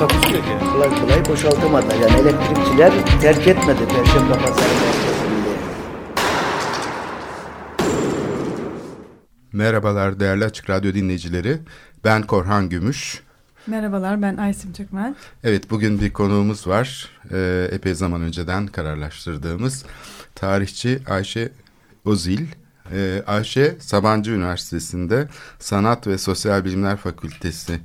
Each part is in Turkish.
Takusuyor ki. Kolay kolay boşaltamadı. Yani elektrikçiler terk etmedi Perşembe Pazarı merkezinde. Merhabalar değerli Açık Radyo dinleyicileri. Ben Korhan Gümüş. Merhabalar ben Aysim Türkmen. Evet bugün bir konuğumuz var. Ee, epey zaman önceden kararlaştırdığımız tarihçi Ayşe Ozil. Ee, Ayşe Sabancı Üniversitesi'nde Sanat ve Sosyal Bilimler Fakültesi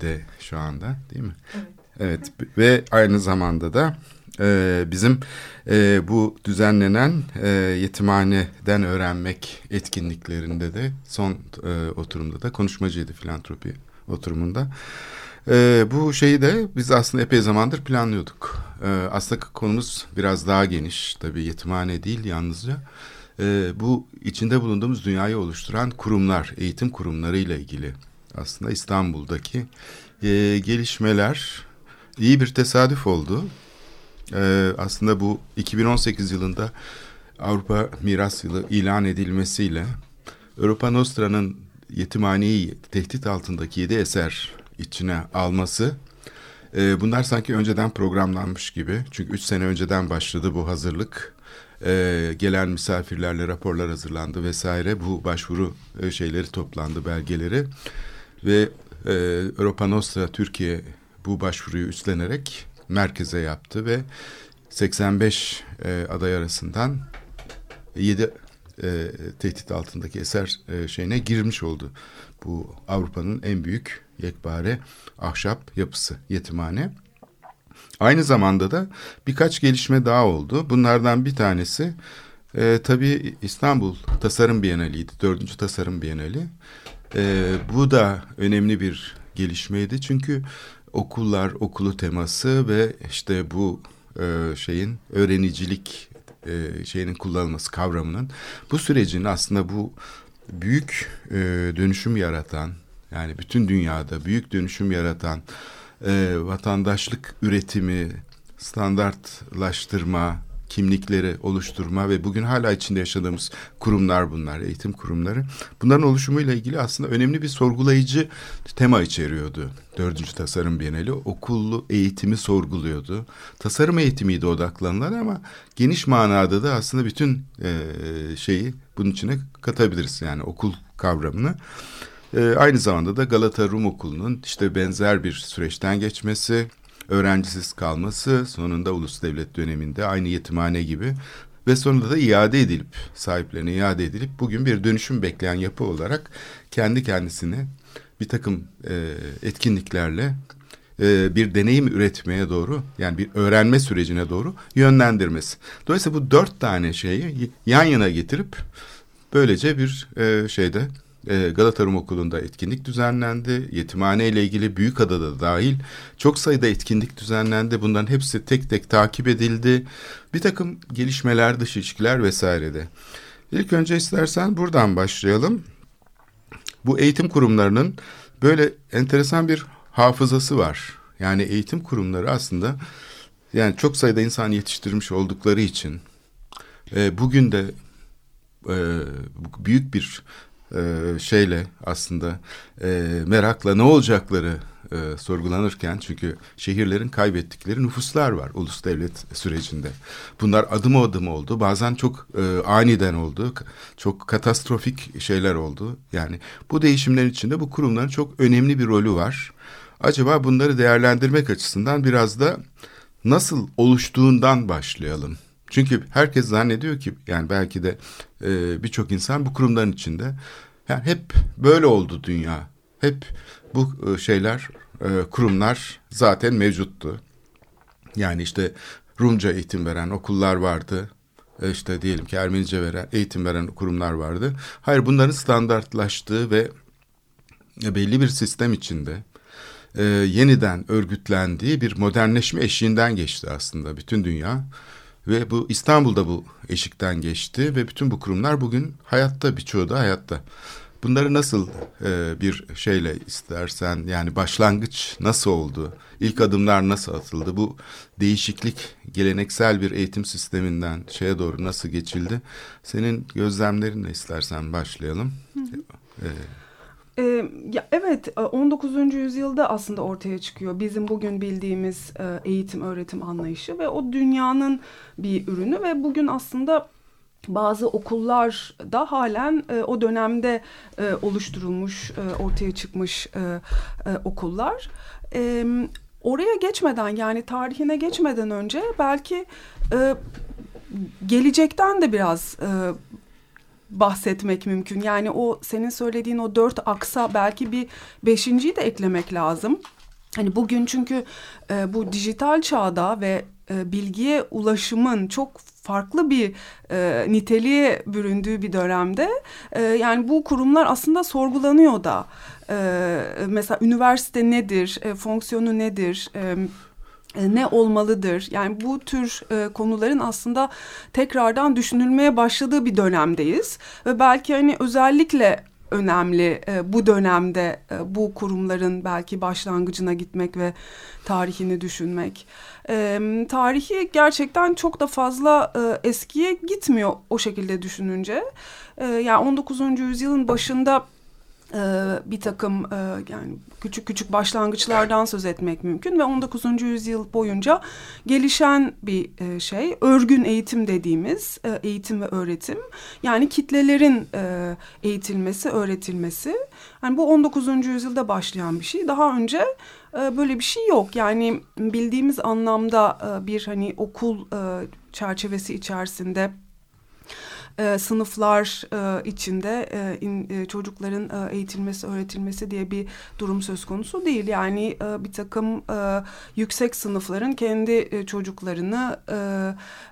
de şu anda değil mi? Evet. Evet ve aynı zamanda da e, bizim e, bu düzenlenen e, yetimhaneden öğrenmek etkinliklerinde de son e, oturumda da konuşmacıydı filantropi oturumunda. E, bu şeyi de biz aslında epey zamandır planlıyorduk. E, aslında konumuz biraz daha geniş tabii yetimhane değil yalnızca. E, bu içinde bulunduğumuz dünyayı oluşturan kurumlar, eğitim kurumları ile ilgili aslında İstanbul'daki e, gelişmeler iyi bir tesadüf oldu. E, aslında bu 2018 yılında Avrupa Miras Yılı ilan edilmesiyle Europa Nostra'nın yetimhaneyi tehdit altındaki yedi eser içine alması e, bunlar sanki önceden programlanmış gibi. Çünkü üç sene önceden başladı bu hazırlık. E, gelen misafirlerle raporlar hazırlandı vesaire. Bu başvuru e, şeyleri toplandı belgeleri ve e, Europa Nostra Türkiye bu başvuruyu üstlenerek merkeze yaptı ve 85 e, aday arasından 7 e, tehdit altındaki eser e, şeyine girmiş oldu. Bu Avrupa'nın en büyük yekpare ahşap yapısı yetimhane. Aynı zamanda da birkaç gelişme daha oldu. Bunlardan bir tanesi e, tabii İstanbul Tasarım Bienaliydi. Dördüncü Tasarım Bienali. E, bu da önemli bir gelişmeydi. Çünkü okullar, okulu teması ve işte bu e, şeyin öğrenicilik e, şeyinin kullanılması kavramının bu sürecin aslında bu büyük e, dönüşüm yaratan yani bütün dünyada büyük dönüşüm yaratan e, vatandaşlık üretimi standartlaştırma kimlikleri oluşturma ve bugün hala içinde yaşadığımız kurumlar bunlar, eğitim kurumları. Bunların oluşumuyla ilgili aslında önemli bir sorgulayıcı tema içeriyordu. Dördüncü Tasarım Bienali okullu eğitimi sorguluyordu. Tasarım eğitimiydi odaklanılan ama geniş manada da aslında bütün e, şeyi bunun içine katabiliriz. Yani okul kavramını. E, aynı zamanda da Galata Rum Okulu'nun işte benzer bir süreçten geçmesi, öğrencisiz kalması, sonunda ulus devlet döneminde aynı yetimhane gibi ve sonunda da iade edilip sahiplerine iade edilip bugün bir dönüşüm bekleyen yapı olarak kendi kendisini bir takım e, etkinliklerle e, bir deneyim üretmeye doğru yani bir öğrenme sürecine doğru yönlendirmesi. Dolayısıyla bu dört tane şeyi yan yana getirip böylece bir e, şeyde Galata Rum Okulu'nda etkinlik düzenlendi. Yetimhane ile ilgili Büyükada'da dahil çok sayıda etkinlik düzenlendi. Bunların hepsi tek tek takip edildi. Bir takım gelişmeler, dış ilişkiler vesairede. İlk önce istersen buradan başlayalım. Bu eğitim kurumlarının böyle enteresan bir hafızası var. Yani eğitim kurumları aslında yani çok sayıda insan yetiştirmiş oldukları için e, bugün de e, büyük bir e, şeyle aslında e, merakla ne olacakları e, sorgulanırken çünkü şehirlerin kaybettikleri nüfuslar var ulus devlet sürecinde. Bunlar adım adım oldu. Bazen çok e, aniden oldu. Çok katastrofik şeyler oldu. Yani bu değişimlerin içinde bu kurumların çok önemli bir rolü var. Acaba bunları değerlendirmek açısından biraz da nasıl oluştuğundan başlayalım. Çünkü herkes zannediyor ki yani belki de e, birçok insan bu kurumların içinde yani hep böyle oldu dünya. Hep bu e, şeyler e, kurumlar zaten mevcuttu. Yani işte Rumca eğitim veren okullar vardı. E, işte diyelim ki Ermenice veren eğitim veren kurumlar vardı. Hayır bunların standartlaştığı ve belli bir sistem içinde e, yeniden örgütlendiği bir modernleşme eşiğinden geçti aslında bütün dünya. Ve bu İstanbul'da bu eşikten geçti ve bütün bu kurumlar bugün hayatta birçoğu da hayatta. Bunları nasıl e, bir şeyle istersen yani başlangıç nasıl oldu? İlk adımlar nasıl atıldı? Bu değişiklik geleneksel bir eğitim sisteminden şeye doğru nasıl geçildi? Senin gözlemlerinle istersen başlayalım. Hı hı. Ee, ee, ya evet 19. E, yüzyılda aslında ortaya çıkıyor bizim bugün bildiğimiz e, eğitim öğretim anlayışı ve o dünyanın bir ürünü ve bugün aslında bazı okullar da halen e, o dönemde e, oluşturulmuş, e, ortaya çıkmış e, e, okullar. E, oraya geçmeden yani tarihine geçmeden önce belki e, gelecekten de biraz e, bahsetmek mümkün. Yani o senin söylediğin o dört aksa belki bir beşinciyi de eklemek lazım. Hani bugün çünkü e, bu dijital çağda ve e, bilgiye ulaşımın çok farklı bir e, niteliğe büründüğü bir dönemde e, yani bu kurumlar aslında sorgulanıyor da e, mesela üniversite nedir, e, fonksiyonu nedir, e, ne olmalıdır? Yani bu tür e, konuların aslında tekrardan düşünülmeye başladığı bir dönemdeyiz ve belki hani özellikle önemli e, bu dönemde e, bu kurumların belki başlangıcına gitmek ve tarihini düşünmek. E, tarihi gerçekten çok da fazla e, eskiye gitmiyor o şekilde düşününce. E, yani 19. yüzyılın başında e, bir takım e, yani küçük küçük başlangıçlardan söz etmek mümkün ve 19. yüzyıl boyunca gelişen bir e, şey örgün eğitim dediğimiz eğitim ve öğretim yani kitlelerin eğitilmesi öğretilmesi yani bu 19. yüzyılda başlayan bir şey daha önce böyle bir şey yok yani bildiğimiz anlamda bir hani okul çerçevesi içerisinde e, sınıflar e, içinde e, in, e, çocukların e, eğitilmesi, öğretilmesi diye bir durum söz konusu değil. Yani e, bir takım e, yüksek sınıfların kendi e, çocuklarını e,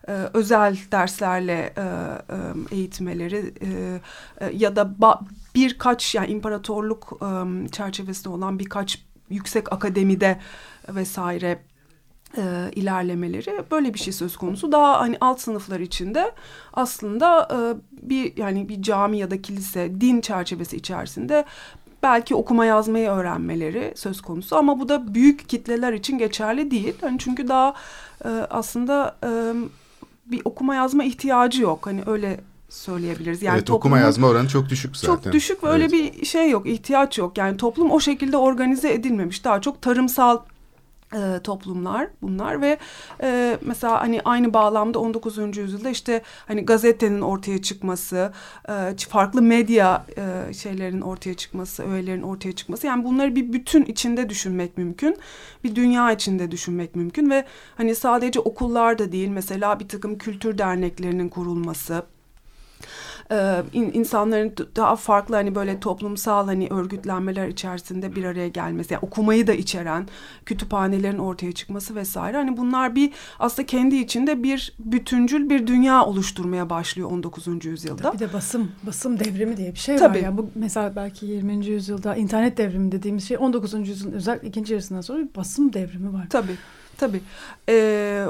e, özel derslerle e, e, eğitmeleri e, e, ya da birkaç yani imparatorluk e, çerçevesinde olan birkaç yüksek akademide vesaire e, ilerlemeleri böyle bir şey söz konusu. Daha hani alt sınıflar içinde aslında e, bir yani bir cami ya da kilise din çerçevesi içerisinde belki okuma yazmayı öğrenmeleri söz konusu ama bu da büyük kitleler için geçerli değil. Yani çünkü daha e, aslında e, bir okuma yazma ihtiyacı yok. Hani öyle söyleyebiliriz. Yani evet, okuma yazma oranı çok düşük zaten. Çok düşük ve evet. öyle bir şey yok, ihtiyaç yok. Yani toplum o şekilde organize edilmemiş. Daha çok tarımsal e, toplumlar bunlar ve e, mesela hani aynı bağlamda 19. yüzyılda işte hani gazetenin ortaya çıkması, e, farklı medya e, şeylerin ortaya çıkması, öğelerin ortaya çıkması yani bunları bir bütün içinde düşünmek mümkün. Bir dünya içinde düşünmek mümkün ve hani sadece okullarda değil mesela bir takım kültür derneklerinin kurulması, e, insanların daha farklı hani böyle toplumsal hani örgütlenmeler içerisinde bir araya gelmesi, yani okumayı da içeren kütüphanelerin ortaya çıkması vesaire. Hani bunlar bir aslında kendi içinde bir bütüncül bir dünya oluşturmaya başlıyor 19. yüzyılda. Bir de basım, basım devrimi diye bir şey Tabii. var. Yani bu mesela belki 20. yüzyılda internet devrimi dediğimiz şey 19. yüzyılın özellikle ikinci yarısından sonra bir basım devrimi var. Tabii. Tabii. Ee,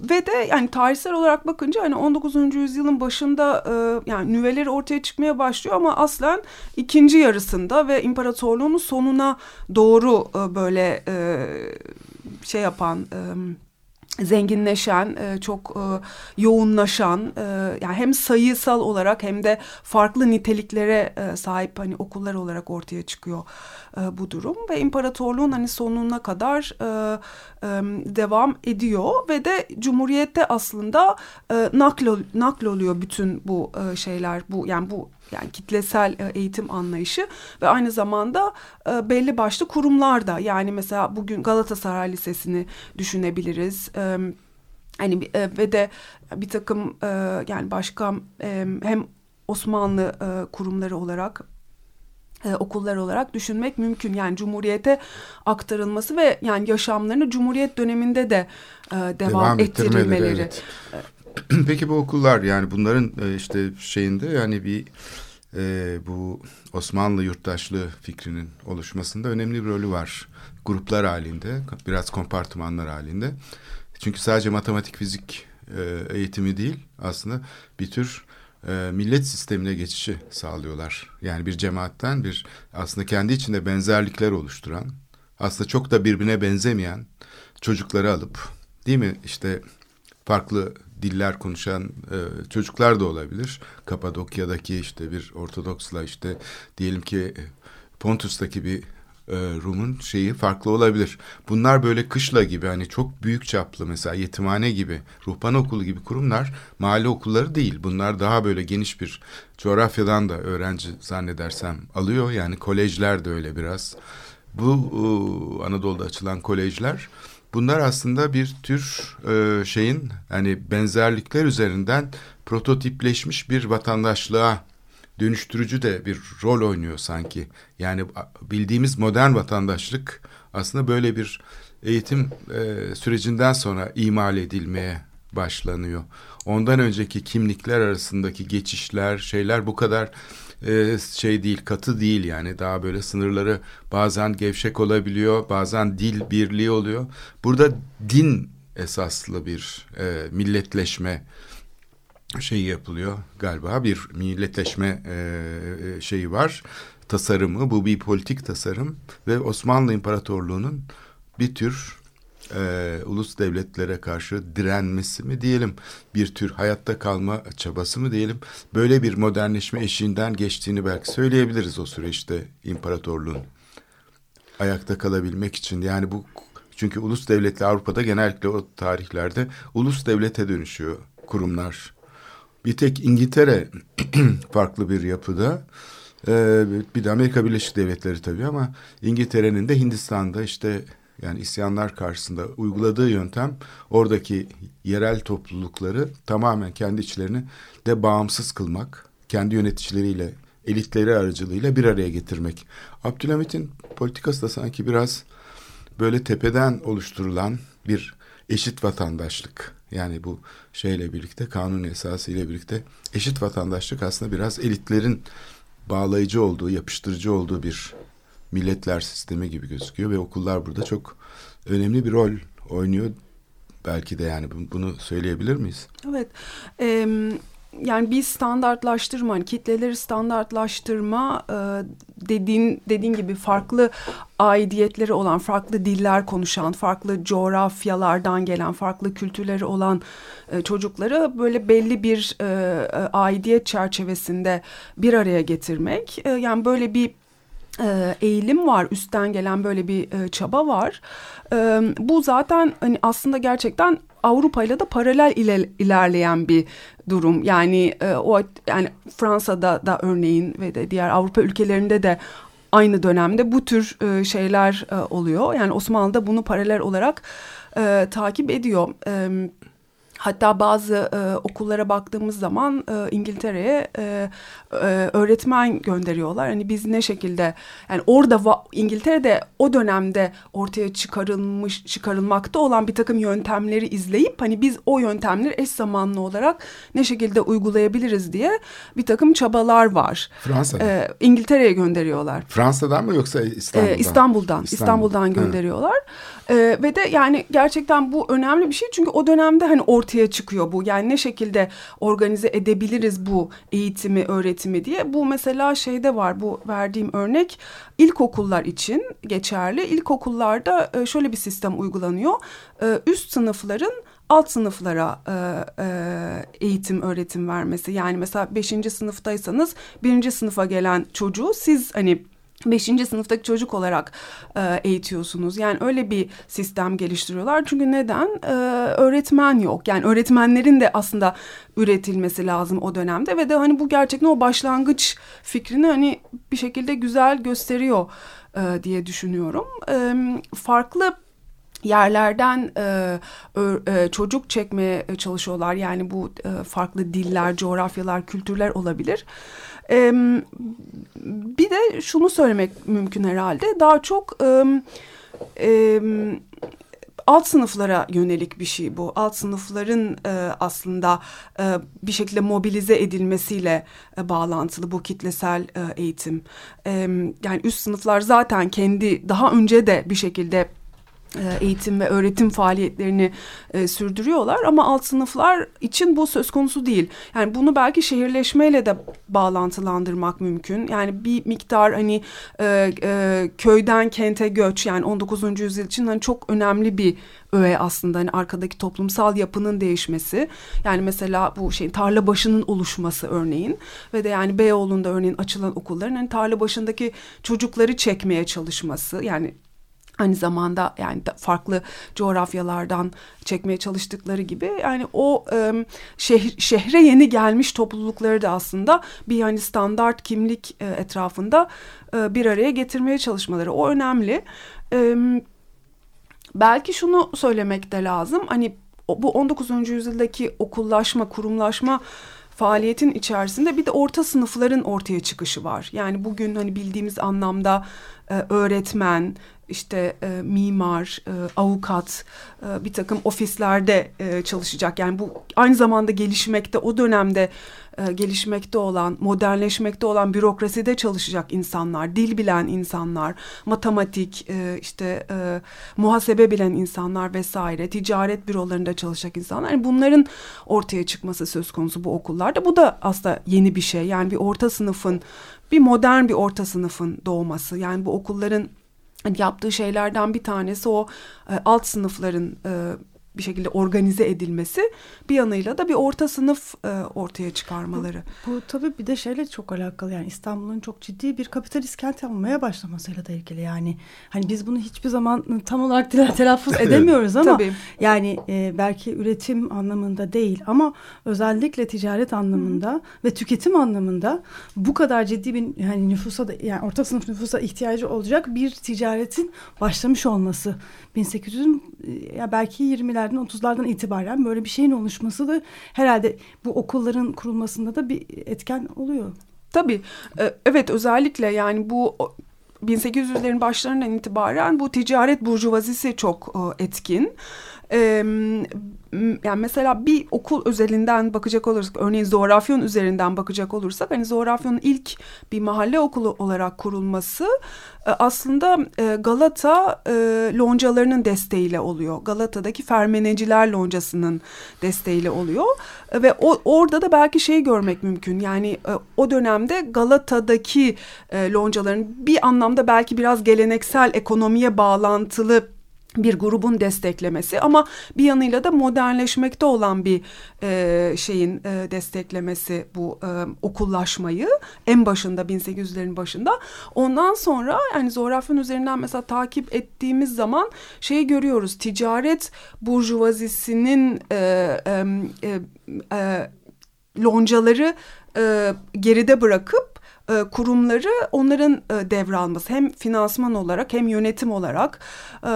ve de yani tarihsel olarak bakınca hani 19. yüzyılın başında e, yani nüveleri ortaya çıkmaya başlıyor ama aslen ikinci yarısında ve imparatorluğun sonuna doğru e, böyle e, şey yapan e, zenginleşen, e, çok e, yoğunlaşan, e, yani hem sayısal olarak hem de farklı niteliklere sahip hani okullar olarak ortaya çıkıyor bu durum. Ve imparatorluğun hani sonuna kadar devam ediyor. Ve de cumhuriyette aslında nakl nakl oluyor bütün bu şeyler bu yani bu yani kitlesel e, eğitim anlayışı ve aynı zamanda e, belli başlı kurumlar da yani mesela bugün Galatasaray Lisesi'ni düşünebiliriz. Hani ve de bir takım yani başka hem Osmanlı kurumları olarak okullar olarak düşünmek mümkün. Yani Cumhuriyete aktarılması ve yani yaşamlarını Cumhuriyet döneminde de devam, devam ettirilmeleri. Evet. Peki bu okullar yani bunların işte şeyinde yani bir e, bu Osmanlı yurttaşlığı fikrinin oluşmasında önemli bir rolü var. Gruplar halinde, biraz kompartımanlar halinde. Çünkü sadece matematik, fizik e, eğitimi değil, aslında bir tür e, millet sistemine geçişi sağlıyorlar. Yani bir cemaatten bir aslında kendi içinde benzerlikler oluşturan, aslında çok da birbirine benzemeyen çocukları alıp, değil mi? İşte farklı diller konuşan e, çocuklar da olabilir. Kapadokya'daki işte bir Ortodoksla işte diyelim ki Pontus'taki bir e, Rum'un şeyi farklı olabilir. Bunlar böyle kışla gibi hani çok büyük çaplı mesela yetimhane gibi, ruhban okulu gibi kurumlar mahalle okulları değil. Bunlar daha böyle geniş bir coğrafyadan da öğrenci zannedersem alıyor. Yani kolejler de öyle biraz. Bu e, Anadolu'da açılan kolejler bunlar aslında bir tür e, şeyin hani benzerlikler üzerinden prototipleşmiş bir vatandaşlığa dönüştürücü de bir rol oynuyor sanki. Yani bildiğimiz modern vatandaşlık aslında böyle bir eğitim e, sürecinden sonra imal edilmeye başlanıyor. Ondan önceki kimlikler arasındaki geçişler, şeyler bu kadar e, şey değil, katı değil yani. Daha böyle sınırları bazen gevşek olabiliyor, bazen dil birliği oluyor. Burada din esaslı bir e, milletleşme şeyi yapılıyor galiba bir milletleşme e, e, şeyi var tasarımı bu bir politik tasarım ve Osmanlı İmparatorluğu'nun bir tür e, ulus devletlere karşı direnmesi mi diyelim bir tür hayatta kalma çabası mı diyelim böyle bir modernleşme eşiğinden geçtiğini belki söyleyebiliriz o süreçte imparatorluğun ayakta kalabilmek için yani bu çünkü ulus devletli Avrupa'da genellikle o tarihlerde ulus devlete dönüşüyor kurumlar bir tek İngiltere farklı bir yapıda. Ee, bir de Amerika Birleşik Devletleri tabii ama İngiltere'nin de Hindistan'da işte yani isyanlar karşısında uyguladığı yöntem oradaki yerel toplulukları tamamen kendi içlerini de bağımsız kılmak, kendi yöneticileriyle, elitleri aracılığıyla bir araya getirmek. Abdülhamit'in politikası da sanki biraz böyle tepeden oluşturulan bir eşit vatandaşlık yani bu şeyle birlikte kanun esası ile birlikte eşit vatandaşlık aslında biraz elitlerin bağlayıcı olduğu, yapıştırıcı olduğu bir milletler sistemi gibi gözüküyor ve okullar burada çok önemli bir rol oynuyor belki de yani bunu söyleyebilir miyiz? Evet. E, yani bir standartlaştırma, hani kitleleri standartlaştırma e, dediğin dediğin gibi farklı aidiyetleri olan, farklı diller konuşan, farklı coğrafyalardan gelen, farklı kültürleri olan e, çocukları böyle belli bir e, e aidiyet çerçevesinde bir araya getirmek, e, yani böyle bir eğilim var, üstten gelen böyle bir e, çaba var. E, bu zaten hani aslında gerçekten Avrupa ile de paralel iler, ilerleyen bir durum. Yani e, o yani Fransa'da da örneğin ve de diğer Avrupa ülkelerinde de aynı dönemde bu tür e, şeyler oluyor. Yani Osmanlı da bunu paralel olarak takip ediyor. Hatta bazı e, okullara baktığımız zaman e, İngiltere'ye e, e, öğretmen gönderiyorlar. Hani biz ne şekilde yani orada İngiltere'de o dönemde ortaya çıkarılmış çıkarılmakta olan bir takım yöntemleri izleyip hani biz o yöntemleri eş zamanlı olarak ne şekilde uygulayabiliriz diye bir takım çabalar var. Fransa'da. E, İngiltere'ye gönderiyorlar. Fransa'dan mı yoksa İstanbul'dan? E, İstanbul'dan. İstanbul'dan gönderiyorlar. E, ve de yani gerçekten bu önemli bir şey çünkü o dönemde hani ortaya çıkıyor bu. Yani ne şekilde organize edebiliriz bu eğitimi, öğretimi diye. Bu mesela şeyde var bu verdiğim örnek ilkokullar için geçerli. İlkokullarda e, şöyle bir sistem uygulanıyor. E, üst sınıfların alt sınıflara e, eğitim öğretim vermesi. Yani mesela beşinci sınıftaysanız birinci sınıfa gelen çocuğu siz hani beşinci sınıftaki çocuk olarak e, eğitiyorsunuz. Yani öyle bir sistem geliştiriyorlar. Çünkü neden? E, öğretmen yok. Yani öğretmenlerin de aslında üretilmesi lazım o dönemde ve de hani bu gerçekten o başlangıç fikrini hani bir şekilde güzel gösteriyor e, diye düşünüyorum. E, farklı yerlerden e, e, çocuk çekmeye çalışıyorlar. Yani bu e, farklı diller, coğrafyalar, kültürler olabilir. E, bir de şunu söylemek mümkün herhalde. Daha çok... E, e, alt sınıflara yönelik bir şey bu. Alt sınıfların e, aslında e, bir şekilde mobilize edilmesiyle e, bağlantılı bu kitlesel e, eğitim. E, yani üst sınıflar zaten kendi daha önce de bir şekilde e, eğitim ve öğretim faaliyetlerini e, sürdürüyorlar ama alt sınıflar için bu söz konusu değil. Yani bunu belki şehirleşmeyle de bağlantılandırmak mümkün. Yani bir miktar hani e, e, köyden kente göç yani 19. yüzyıl için hani çok önemli bir öğe aslında hani arkadaki toplumsal yapının değişmesi. Yani mesela bu şey tarla başının oluşması örneğin ve de yani Beyoğlu'nda örneğin açılan okulların hani tarla başındaki çocukları çekmeye çalışması. Yani aynı zamanda yani farklı coğrafyalardan çekmeye çalıştıkları gibi yani o şehre yeni gelmiş toplulukları da aslında bir yani standart kimlik etrafında bir araya getirmeye çalışmaları o önemli. Belki şunu söylemek de lazım hani bu 19. yüzyıldaki okullaşma, kurumlaşma faaliyetin içerisinde bir de orta sınıfların ortaya çıkışı var. Yani bugün hani bildiğimiz anlamda öğretmen, işte e, mimar, e, avukat, e, bir takım ofislerde e, çalışacak. Yani bu aynı zamanda gelişmekte, o dönemde e, gelişmekte olan, modernleşmekte olan bürokraside çalışacak insanlar, dil bilen insanlar, matematik, e, işte e, muhasebe bilen insanlar vesaire, ticaret bürolarında çalışacak insanlar. Yani bunların ortaya çıkması söz konusu bu okullarda. Bu da aslında yeni bir şey. Yani bir orta sınıfın, bir modern bir orta sınıfın doğması. Yani bu okulların yaptığı şeylerden bir tanesi o e, alt sınıfların e, bir şekilde organize edilmesi bir yanıyla da bir orta sınıf e, ortaya çıkarmaları. Bu, bu tabii bir de şeyle çok alakalı yani İstanbul'un çok ciddi bir kapitalist kent olmaya başlamasıyla da ilgili yani hani biz bunu hiçbir zaman tam olarak telaffuz edemiyoruz ama tabii. yani e, belki üretim anlamında değil ama özellikle ticaret anlamında Hı. ve tüketim anlamında bu kadar ciddi bir yani nüfusa da yani orta sınıf nüfusa ihtiyacı olacak bir ticaretin başlamış olması 1800 ya belki 20'lerden 30'lardan itibaren böyle bir şeyin oluşması da herhalde bu okulların kurulmasında da bir etken oluyor. Tabii. E, evet özellikle yani bu 1800'lerin başlarından itibaren bu ticaret burjuvazisi çok e, etkin. Ee, yani mesela bir okul özelinden bakacak olursak, örneğin Zoğrafyon üzerinden bakacak olursak, hani Zoğrafyon'un ilk bir mahalle okulu olarak kurulması e, aslında e, Galata e, loncalarının desteğiyle oluyor. Galata'daki Fermeneciler loncasının desteğiyle oluyor ve o, orada da belki şey görmek mümkün. Yani o dönemde Galata'daki loncaların bir anlamda belki biraz geleneksel ekonomiye bağlantılı bir grubun desteklemesi ama bir yanıyla da modernleşmekte olan bir e, şeyin e, desteklemesi bu e, okullaşmayı en başında 1800'lerin başında. Ondan sonra yani Zorafyon üzerinden mesela takip ettiğimiz zaman şeyi görüyoruz. Ticaret burjuvazisinin e, e, e, loncaları e, geride bırakıp e, kurumları onların e, devralması hem finansman olarak hem yönetim olarak e,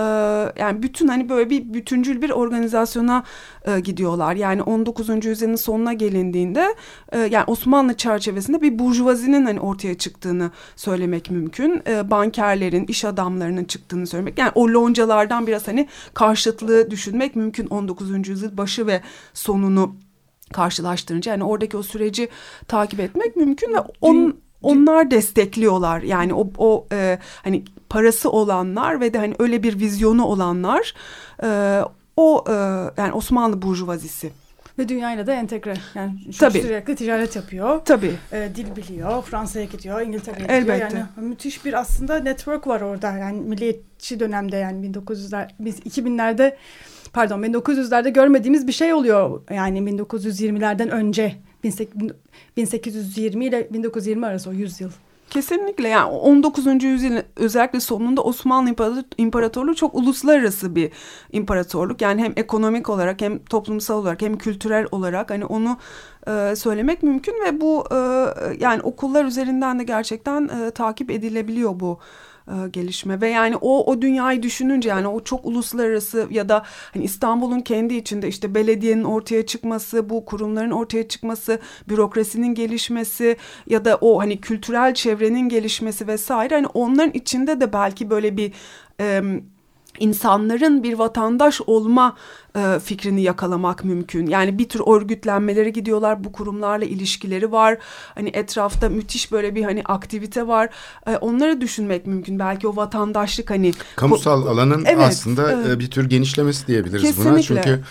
yani bütün hani böyle bir bütüncül bir organizasyona e, gidiyorlar. Yani 19. yüzyılın sonuna gelindiğinde e, yani Osmanlı çerçevesinde bir burjuvazinin hani ortaya çıktığını söylemek mümkün. E, bankerlerin, iş adamlarının çıktığını söylemek. Yani o loncalardan biraz hani karşıtlığı düşünmek mümkün 19. yüzyıl başı ve sonunu karşılaştırınca yani oradaki o süreci takip etmek mümkün ve onun onlar destekliyorlar yani o, o e, hani parası olanlar ve de hani öyle bir vizyonu olanlar e, o e, yani Osmanlı burjuvazisi. Ve dünyayla da entegre. Yani Tabii. sürekli ticaret yapıyor. Tabii. E, dil biliyor. Fransa'ya gidiyor. İngiltere'ye gidiyor. Elbette. Yani müthiş bir aslında network var orada. Yani milliyetçi dönemde yani 1900'ler biz 2000'lerde pardon 1900'lerde görmediğimiz bir şey oluyor. Yani 1920'lerden önce 1820 ile 1920 arası o 100 yıl. Kesinlikle yani 19. yüzyılın özellikle sonunda Osmanlı İmparatorluğu çok uluslararası bir imparatorluk. Yani hem ekonomik olarak hem toplumsal olarak hem kültürel olarak hani onu e, söylemek mümkün ve bu e, yani okullar üzerinden de gerçekten e, takip edilebiliyor bu e, gelişme ve yani o o dünyayı düşününce yani o çok uluslararası ya da hani İstanbul'un kendi içinde işte belediyenin ortaya çıkması, bu kurumların ortaya çıkması, bürokrasinin gelişmesi ya da o hani kültürel çevrenin gelişmesi vesaire hani onların içinde de belki böyle bir e, insanların bir vatandaş olma e, fikrini yakalamak mümkün. Yani bir tür örgütlenmelere gidiyorlar. Bu kurumlarla ilişkileri var. Hani etrafta müthiş böyle bir hani aktivite var. E, onları düşünmek mümkün. Belki o vatandaşlık hani kamusal alanın evet, aslında evet. bir tür genişlemesi diyebiliriz Kesinlikle. buna. Çünkü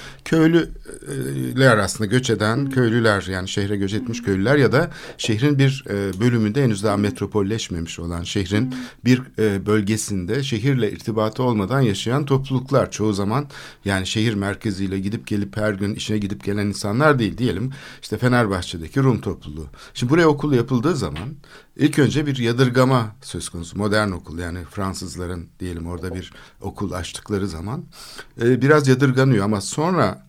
köylüler aslında göç eden köylüler yani şehre göç etmiş köylüler ya da şehrin bir e, bölümünde henüz daha metropolleşmemiş olan şehrin bir e, bölgesinde şehirle irtibatı olmadan yaşayan topluluklar çoğu zaman yani şehir merkeziyle gidip gelip her gün işine gidip gelen insanlar değil diyelim. İşte Fenerbahçe'deki Rum topluluğu. Şimdi buraya okul yapıldığı zaman ilk önce bir yadırgama söz konusu. Modern okul yani Fransızların diyelim orada bir okul açtıkları zaman e, biraz yadırganıyor ama sonra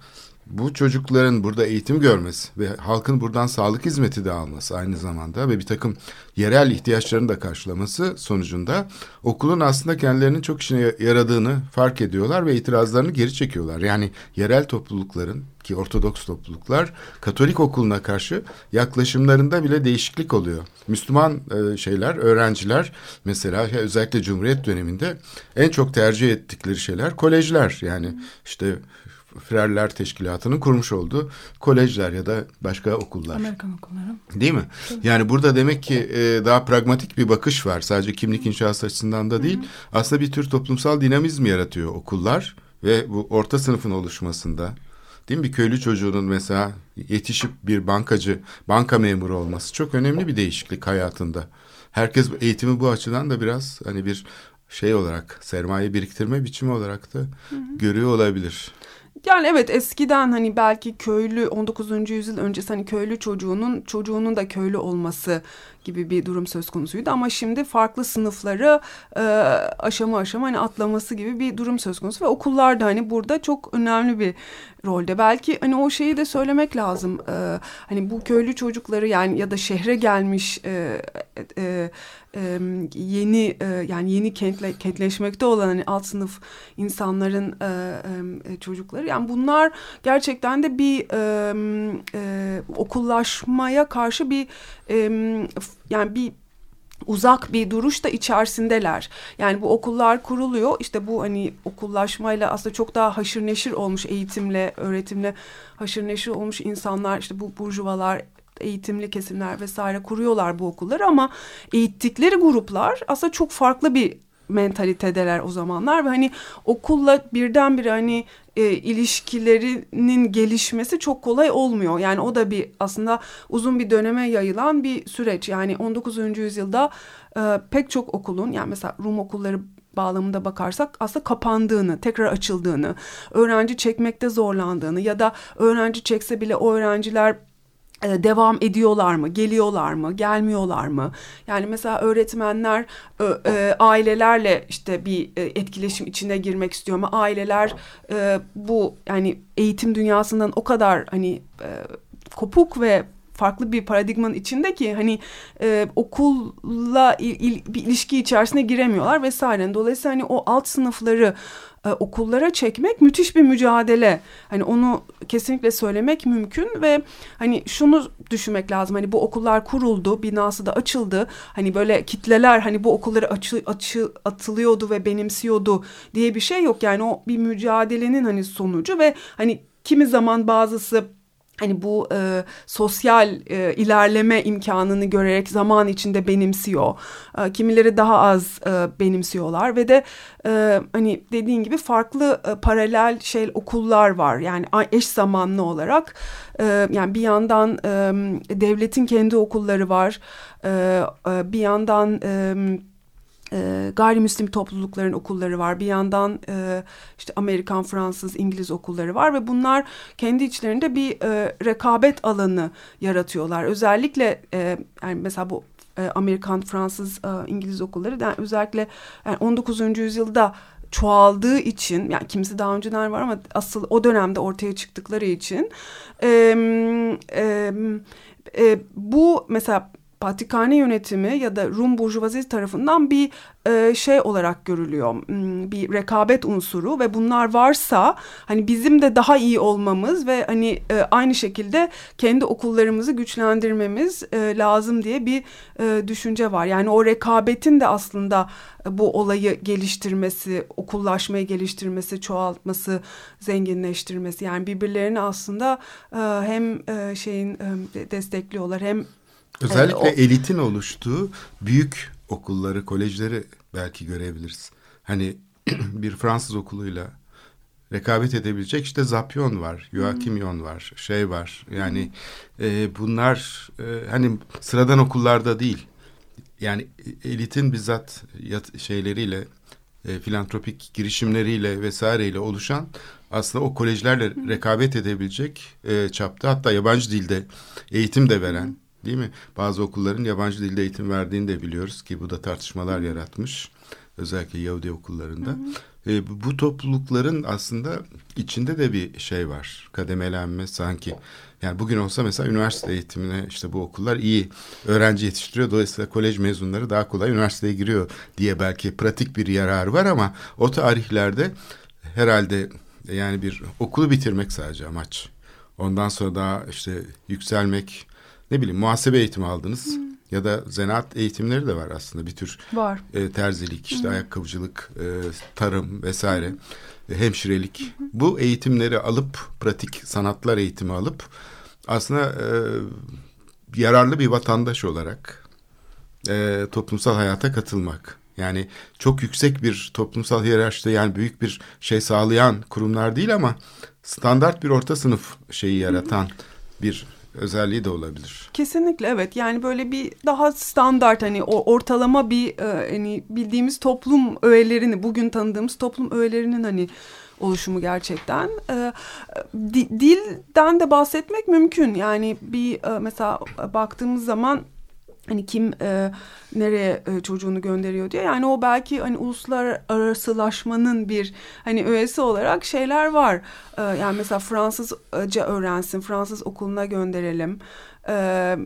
bu çocukların burada eğitim görmesi ve halkın buradan sağlık hizmeti de alması aynı zamanda ve bir takım yerel ihtiyaçlarını da karşılaması sonucunda okulun aslında kendilerinin çok işine yaradığını fark ediyorlar ve itirazlarını geri çekiyorlar. Yani yerel toplulukların ki Ortodoks topluluklar Katolik okuluna karşı yaklaşımlarında bile değişiklik oluyor. Müslüman e, şeyler, öğrenciler mesela özellikle Cumhuriyet döneminde en çok tercih ettikleri şeyler kolejler. Yani işte Frerler Teşkilatı'nın kurmuş olduğu kolejler ya da başka okullar. Amerikan okulları. Değil mi? Tabii. Yani burada demek ki e, daha pragmatik bir bakış var. Sadece kimlik inşası açısından da değil. Hı hı. Aslında bir tür toplumsal dinamizm yaratıyor okullar ve bu orta sınıfın oluşmasında. Değil mi? Bir köylü çocuğunun mesela yetişip bir bankacı, banka memuru olması çok önemli bir değişiklik hayatında. Herkes eğitimi bu açıdan da biraz hani bir şey olarak sermaye biriktirme biçimi olarak da hı hı. görüyor olabilir. Yani evet eskiden hani belki köylü 19. yüzyıl öncesi hani köylü çocuğunun çocuğunun da köylü olması gibi bir durum söz konusuydu ama şimdi farklı sınıfları e, aşama aşama hani atlaması gibi bir durum söz konusu ve okullar da hani burada çok önemli bir rolde. Belki hani o şeyi de söylemek lazım. E, hani bu köylü çocukları yani ya da şehre gelmiş e, e, e, yeni e, yani yeni kentle, kentleşmekte olan hani alt sınıf insanların e, e, çocukları yani bunlar gerçekten de bir e, e, okullaşmaya karşı bir e, yani bir uzak bir duruş da içerisindeler. Yani bu okullar kuruluyor. İşte bu hani okullaşmayla aslında çok daha haşır neşir olmuş eğitimle, öğretimle haşır neşir olmuş insanlar işte bu burjuvalar eğitimli kesimler vesaire kuruyorlar bu okulları ama eğittikleri gruplar aslında çok farklı bir mentalitedeler o zamanlar ve hani okulla birdenbire hani e, ilişkilerinin gelişmesi çok kolay olmuyor. Yani o da bir aslında uzun bir döneme yayılan bir süreç. Yani 19. yüzyılda e, pek çok okulun yani mesela Rum okulları bağlamında bakarsak aslında kapandığını, tekrar açıldığını, öğrenci çekmekte zorlandığını ya da öğrenci çekse bile o öğrenciler devam ediyorlar mı, geliyorlar mı, gelmiyorlar mı? Yani mesela öğretmenler e, ailelerle işte bir e, etkileşim içine girmek istiyor ama aileler bu yani eğitim dünyasından o kadar hani kopuk ve farklı bir paradigmanın içinde ki hani e, okulla il, il, bir ilişki içerisine giremiyorlar vesaire. Dolayısıyla hani o alt sınıfları e, okullara çekmek müthiş bir mücadele. Hani onu kesinlikle söylemek mümkün ve hani şunu düşünmek lazım. Hani bu okullar kuruldu, binası da açıldı. Hani böyle kitleler hani bu okulları açı, açı atılıyordu ve benimsiyordu diye bir şey yok. Yani o bir mücadelenin hani sonucu ve hani kimi zaman bazısı hani bu e, sosyal e, ilerleme imkanını görerek zaman içinde benimsiyor. E, kimileri daha az e, benimsiyorlar ve de e, hani dediğin gibi farklı e, paralel şey okullar var. Yani eş zamanlı olarak e, yani bir yandan e, devletin kendi okulları var. E, e, bir yandan e, e, gayrimüslim toplulukların okulları var. Bir yandan e, işte Amerikan, Fransız, İngiliz okulları var ve bunlar kendi içlerinde bir e, rekabet alanı yaratıyorlar. Özellikle e, yani mesela bu e, Amerikan, Fransız, e, İngiliz okulları yani özellikle yani 19. yüzyılda çoğaldığı için yani kimisi daha önceden var ama asıl o dönemde ortaya çıktıkları için e, e, e, bu mesela Patrikhane yönetimi ya da Rum burjuvazisi tarafından bir e, şey olarak görülüyor. Hmm, bir rekabet unsuru ve bunlar varsa hani bizim de daha iyi olmamız ve hani e, aynı şekilde kendi okullarımızı güçlendirmemiz e, lazım diye bir e, düşünce var. Yani o rekabetin de aslında bu olayı geliştirmesi, okullaşmayı geliştirmesi, çoğaltması, zenginleştirmesi. Yani birbirlerini aslında e, hem e, şeyin e, destekliyorlar hem özellikle o, elitin oluştuğu büyük okulları, kolejleri belki görebiliriz. Hani bir Fransız okuluyla rekabet edebilecek işte Zapyon var, Joachimion var, şey var. Yani e, bunlar e, hani sıradan okullarda değil yani elitin bizzat yat, şeyleriyle e, filantropik girişimleriyle vesaireyle oluşan aslında o kolejlerle rekabet edebilecek e, çapta hatta yabancı dilde eğitim de veren. Değil mi? Bazı okulların yabancı dilde eğitim verdiğini de biliyoruz ki bu da tartışmalar yaratmış özellikle Yahudi okullarında. Hı hı. E, bu toplulukların aslında içinde de bir şey var. Kademelenme sanki. Yani bugün olsa mesela üniversite eğitimine işte bu okullar iyi öğrenci yetiştiriyor. Dolayısıyla kolej mezunları daha kolay üniversiteye giriyor diye belki pratik bir yararı var ama o tarihlerde herhalde yani bir okulu bitirmek sadece amaç. Ondan sonra daha işte yükselmek ne bileyim muhasebe eğitimi aldınız. Hmm. Ya da zanaat eğitimleri de var aslında bir tür. Var. E, terzilik, işte hmm. ayakkabıcılık, e, tarım vesaire. Hmm hemşirelik. Hı hı. Bu eğitimleri alıp pratik sanatlar eğitimi alıp aslında e, yararlı bir vatandaş olarak e, toplumsal hayata katılmak. Yani çok yüksek bir toplumsal hiyerarşide yani büyük bir şey sağlayan kurumlar değil ama standart bir orta sınıf şeyi yaratan bir özelliği de olabilir. Kesinlikle evet yani böyle bir daha standart hani o ortalama bir e, hani bildiğimiz toplum öğelerini bugün tanıdığımız toplum öğelerinin hani oluşumu gerçekten. E, di, dilden de bahsetmek mümkün yani bir e, mesela baktığımız zaman hani kim e, nereye e, çocuğunu gönderiyor diye. Yani o belki hani uluslararasılaşmanın bir hani öğesi olarak şeyler var. E, yani mesela Fransızca öğrensin Fransız okuluna gönderelim e,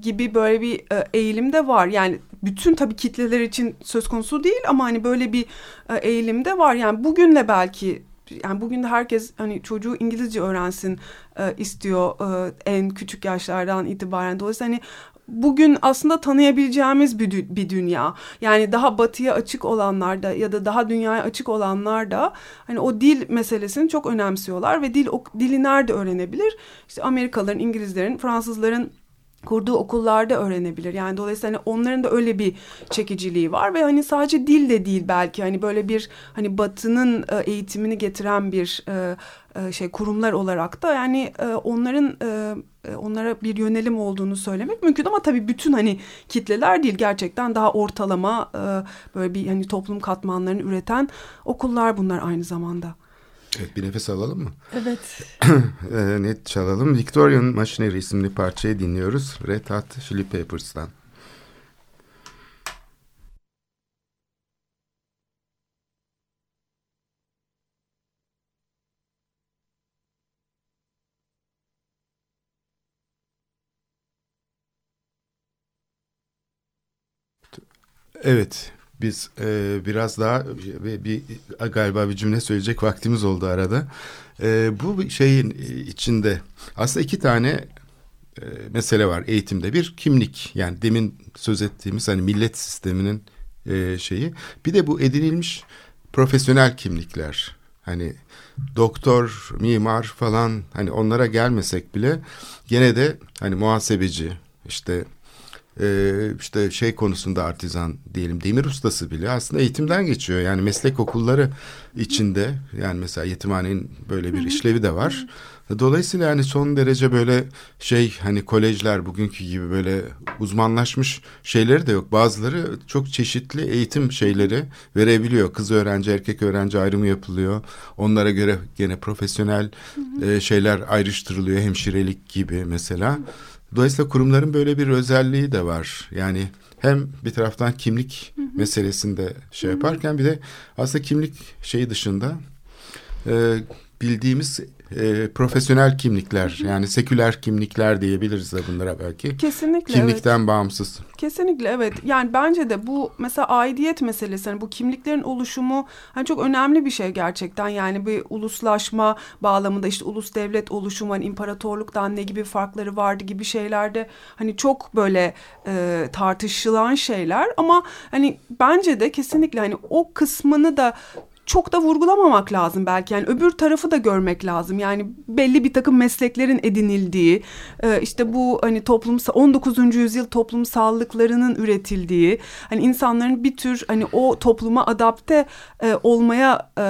gibi böyle bir e, eğilim de var. Yani bütün tabii kitleler için söz konusu değil ama hani böyle bir e, eğilim de var. Yani bugünle belki yani bugün de herkes hani çocuğu İngilizce öğrensin e, istiyor e, en küçük yaşlardan itibaren. Dolayısıyla hani bugün aslında tanıyabileceğimiz bir, bir dünya. Yani daha batıya açık olanlar da ya da daha dünyaya açık olanlar da hani o dil meselesini çok önemsiyorlar ve dil o, dili nerede öğrenebilir? İşte Amerikalıların, İngilizlerin, Fransızların kurduğu okullarda öğrenebilir. Yani dolayısıyla hani onların da öyle bir çekiciliği var ve hani sadece dil de değil belki hani böyle bir hani batının e, eğitimini getiren bir e, e, şey kurumlar olarak da yani onların onlara bir yönelim olduğunu söylemek mümkün ama tabii bütün hani kitleler değil gerçekten daha ortalama böyle bir hani toplum katmanlarını üreten okullar bunlar aynı zamanda. Evet bir nefes alalım mı? Evet. e, net çalalım. Victorian Machinery isimli parçayı dinliyoruz. Red Hot Chili Peppers'tan. Evet, biz e, biraz daha bir, bir galiba bir cümle söyleyecek vaktimiz oldu arada. E, bu şeyin içinde aslında iki tane e, mesele var eğitimde. Bir kimlik yani demin söz ettiğimiz hani millet sisteminin e, şeyi. Bir de bu edinilmiş profesyonel kimlikler. Hani doktor, mimar falan hani onlara gelmesek bile gene de hani muhasebeci işte e, işte şey konusunda artizan diyelim demir ustası bile aslında eğitimden geçiyor. Yani meslek okulları içinde yani mesela yetimhanenin böyle bir işlevi de var. Dolayısıyla yani son derece böyle şey hani kolejler bugünkü gibi böyle uzmanlaşmış şeyleri de yok. Bazıları çok çeşitli eğitim şeyleri verebiliyor. Kız öğrenci, erkek öğrenci ayrımı yapılıyor. Onlara göre gene profesyonel e, şeyler ayrıştırılıyor. Hemşirelik gibi mesela. Dolayısıyla kurumların böyle bir özelliği de var. Yani hem bir taraftan kimlik hı hı. meselesinde şey yaparken bir de aslında kimlik şeyi dışında e, bildiğimiz e, profesyonel kimlikler yani seküler kimlikler diyebiliriz de bunlara belki. Kesinlikle. Kimlikten evet. bağımsız. Kesinlikle evet. Yani bence de bu mesela aidiyet meselesi hani bu kimliklerin oluşumu hani çok önemli bir şey gerçekten. Yani bir uluslaşma bağlamında işte ulus devlet oluşumu hani imparatorluktan ne gibi farkları vardı gibi şeylerde hani çok böyle e, tartışılan şeyler ama hani bence de kesinlikle hani o kısmını da çok da vurgulamamak lazım belki. Yani öbür tarafı da görmek lazım. Yani belli bir takım mesleklerin edinildiği, e, işte bu hani toplumsal 19. yüzyıl toplumsallıklarının üretildiği, hani insanların bir tür hani o topluma adapte e, olmaya e,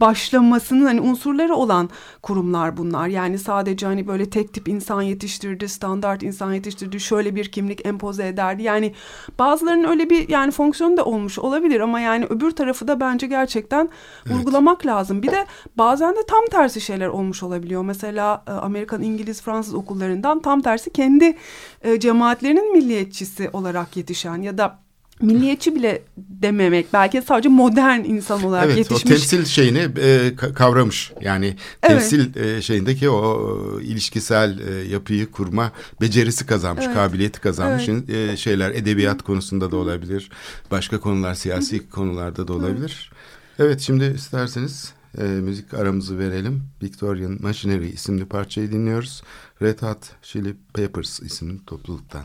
başlamasının hani unsurları olan kurumlar bunlar. Yani sadece hani böyle tek tip insan yetiştirdi, standart insan yetiştirdi, şöyle bir kimlik empoze ederdi. Yani bazılarının öyle bir yani fonksiyonu da olmuş olabilir ama yani öbür tarafı da bence gerçekten evet. vurgulamak lazım. Bir de bazen de tam tersi şeyler olmuş olabiliyor. Mesela e, Amerikan, İngiliz, Fransız okullarından tam tersi kendi e, cemaatlerinin milliyetçisi olarak yetişen ya da milliyetçi bile dememek belki sadece modern insan olarak evet, yetişmiş. Evet o temsil şeyini e, kavramış yani temsil evet. e, şeyindeki o ilişkisel e, yapıyı kurma becerisi kazanmış evet. kabiliyeti kazanmış evet. e, şeyler edebiyat konusunda da olabilir başka konular siyasi konularda da olabilir. Evet, evet şimdi isterseniz e, müzik aramızı verelim Victorian Machinery isimli parçayı dinliyoruz Red Hot Chili Peppers isimli topluluktan.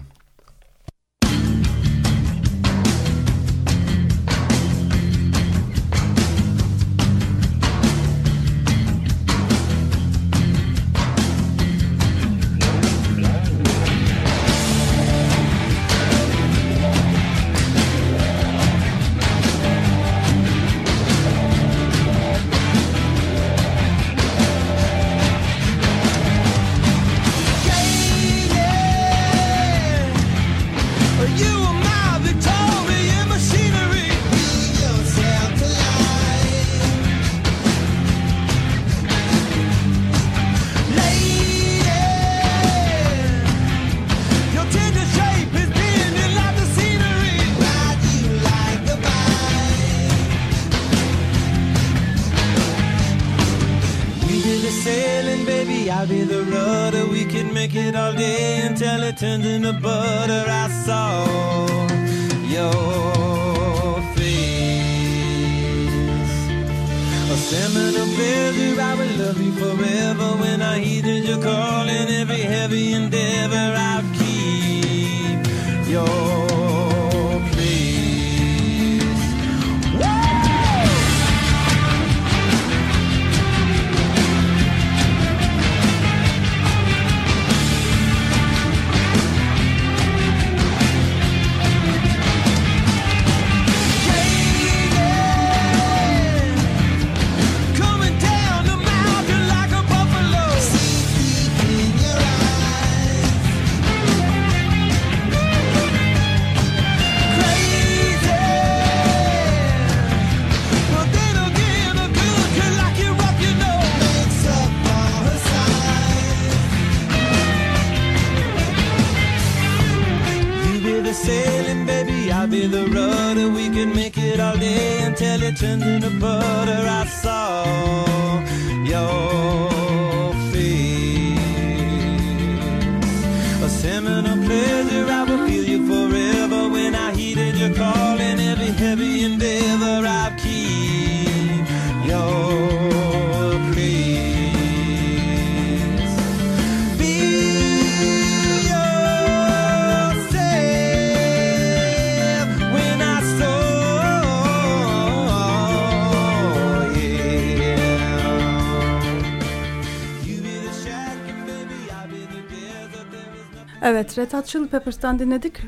tending to butter. might be the rudder. We could make it all day until it turns into butter. I saw. Evet, Red Hot Chili Peppers'tan dinledik.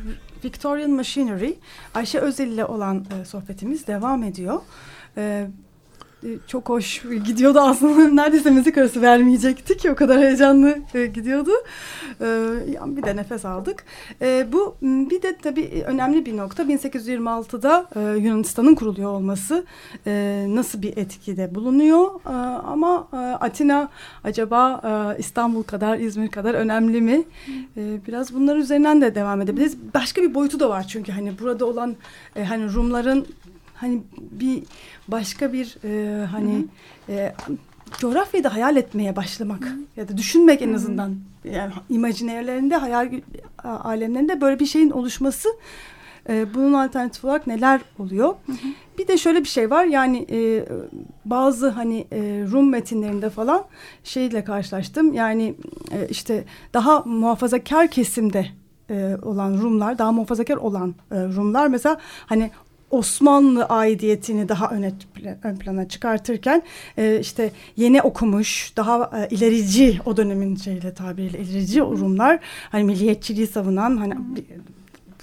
Victorian Machinery. Ayşe Özel ile olan e, sohbetimiz devam ediyor. E, çok hoş gidiyordu aslında. Neredeyse müzik arası vermeyecektik. O kadar heyecanlı e, gidiyordu. E, bir de nefes aldık. E, bu bir de tabii önemli bir nokta. 1826'da e, Yunanistan'ın kuruluyor olması e, nasıl bir etkide bulunuyor. E, ama e, Atina acaba e, İstanbul kadar İzmir kadar önemli mi? E, biraz bunlar üzerinden de devam edebiliriz. Başka bir boyutu da var çünkü. Hani burada olan e, hani Rumların hani bir başka bir e, hani e, coğrafyayı da hayal etmeye başlamak Hı. ya da düşünmek en azından yani imajinerlerinde hayal alemlerinde böyle bir şeyin oluşması e, bunun alternatif olarak neler oluyor? Hı hı. Bir de şöyle bir şey var yani e, bazı hani e, Rum metinlerinde falan şeyle karşılaştım yani e, işte daha muhafazakar kesimde e, olan Rumlar daha muhafazakar olan e, Rumlar mesela hani Osmanlı aidiyetini daha öne, ön plana çıkartırken e, işte yeni okumuş daha e, ilerici o dönemin şeyle tabiriyle ilerici Rumlar hani milliyetçiliği savunan hani